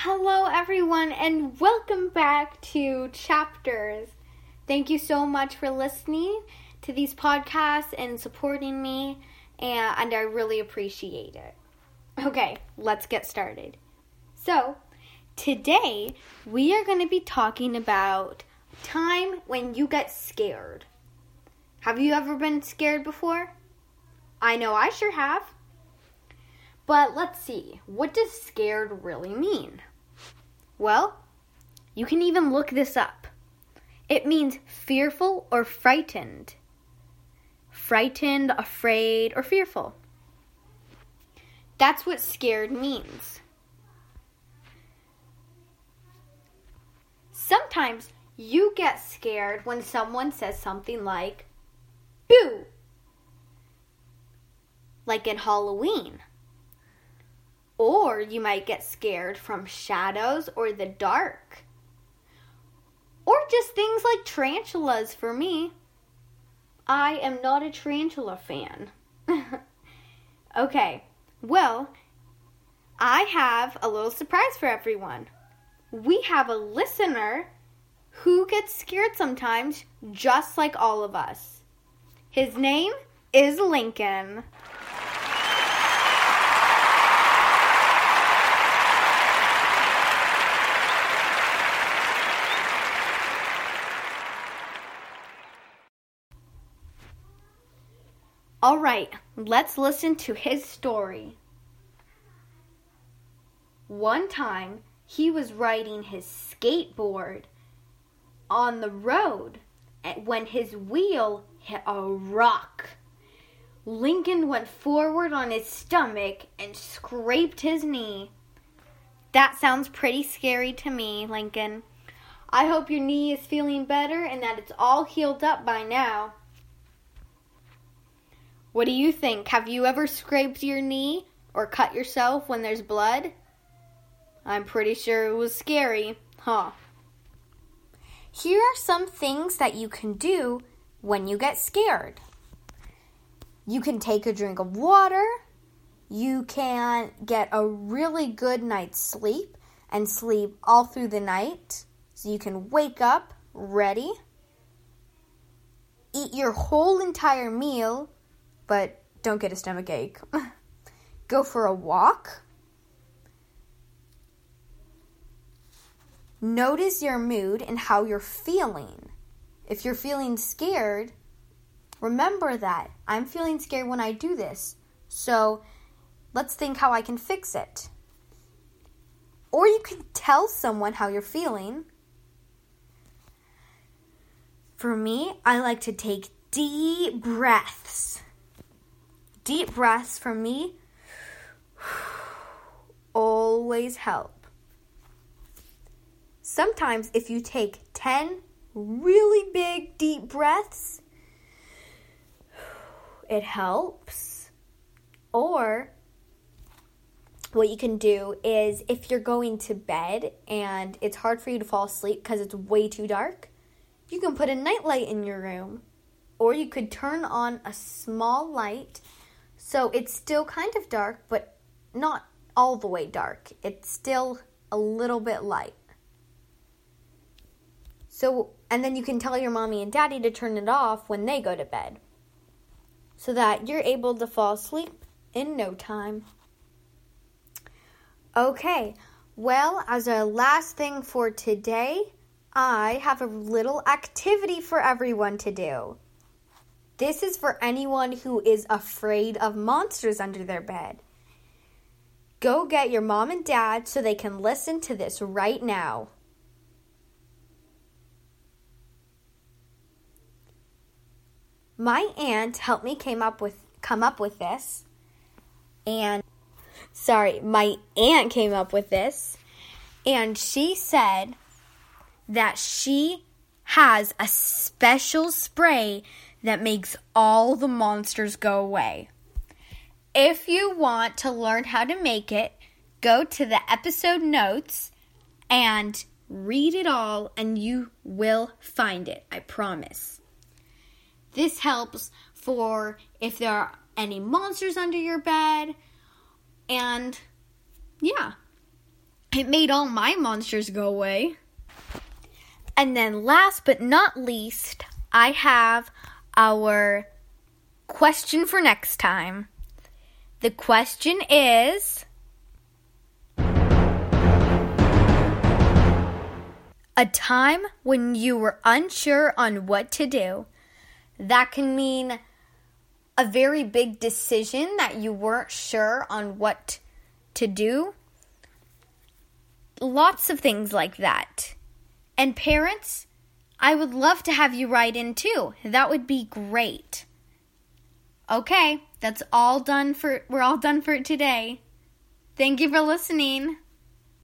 Hello, everyone, and welcome back to Chapters. Thank you so much for listening to these podcasts and supporting me, and I really appreciate it. Okay, let's get started. So, today we are going to be talking about time when you get scared. Have you ever been scared before? I know I sure have. But let's see, what does scared really mean? Well, you can even look this up. It means fearful or frightened. Frightened, afraid, or fearful. That's what scared means. Sometimes you get scared when someone says something like, boo, like in Halloween. Or you might get scared from shadows or the dark. Or just things like tarantulas for me. I am not a tarantula fan. okay, well, I have a little surprise for everyone. We have a listener who gets scared sometimes, just like all of us. His name is Lincoln. All right, let's listen to his story. One time, he was riding his skateboard on the road when his wheel hit a rock. Lincoln went forward on his stomach and scraped his knee. That sounds pretty scary to me, Lincoln. I hope your knee is feeling better and that it's all healed up by now. What do you think? Have you ever scraped your knee or cut yourself when there's blood? I'm pretty sure it was scary, huh? Here are some things that you can do when you get scared. You can take a drink of water. You can get a really good night's sleep and sleep all through the night so you can wake up ready. Eat your whole entire meal but don't get a stomach ache. Go for a walk. Notice your mood and how you're feeling. If you're feeling scared, remember that I'm feeling scared when I do this. So let's think how I can fix it. Or you can tell someone how you're feeling. For me, I like to take deep breaths deep breaths from me always help. Sometimes, if you take 10 really big deep breaths, it helps. Or what you can do is if you're going to bed and it's hard for you to fall asleep because it's way too dark, you can put a nightlight in your room. Or you could turn on a small light so it's still kind of dark, but not all the way dark. It's still a little bit light. So, and then you can tell your mommy and daddy to turn it off when they go to bed so that you're able to fall asleep in no time. Okay, well, as a last thing for today, I have a little activity for everyone to do. This is for anyone who is afraid of monsters under their bed. Go get your mom and dad so they can listen to this right now. My aunt helped me came up with come up with this. And sorry, my aunt came up with this and she said that she has a special spray that makes all the monsters go away. If you want to learn how to make it, go to the episode notes and read it all, and you will find it. I promise. This helps for if there are any monsters under your bed, and yeah. It made all my monsters go away. And then, last but not least, I have our question for next time. The question is A time when you were unsure on what to do. That can mean a very big decision that you weren't sure on what to do. Lots of things like that. And parents, I would love to have you write in too. That would be great. Okay, that's all done for we're all done for today. Thank you for listening.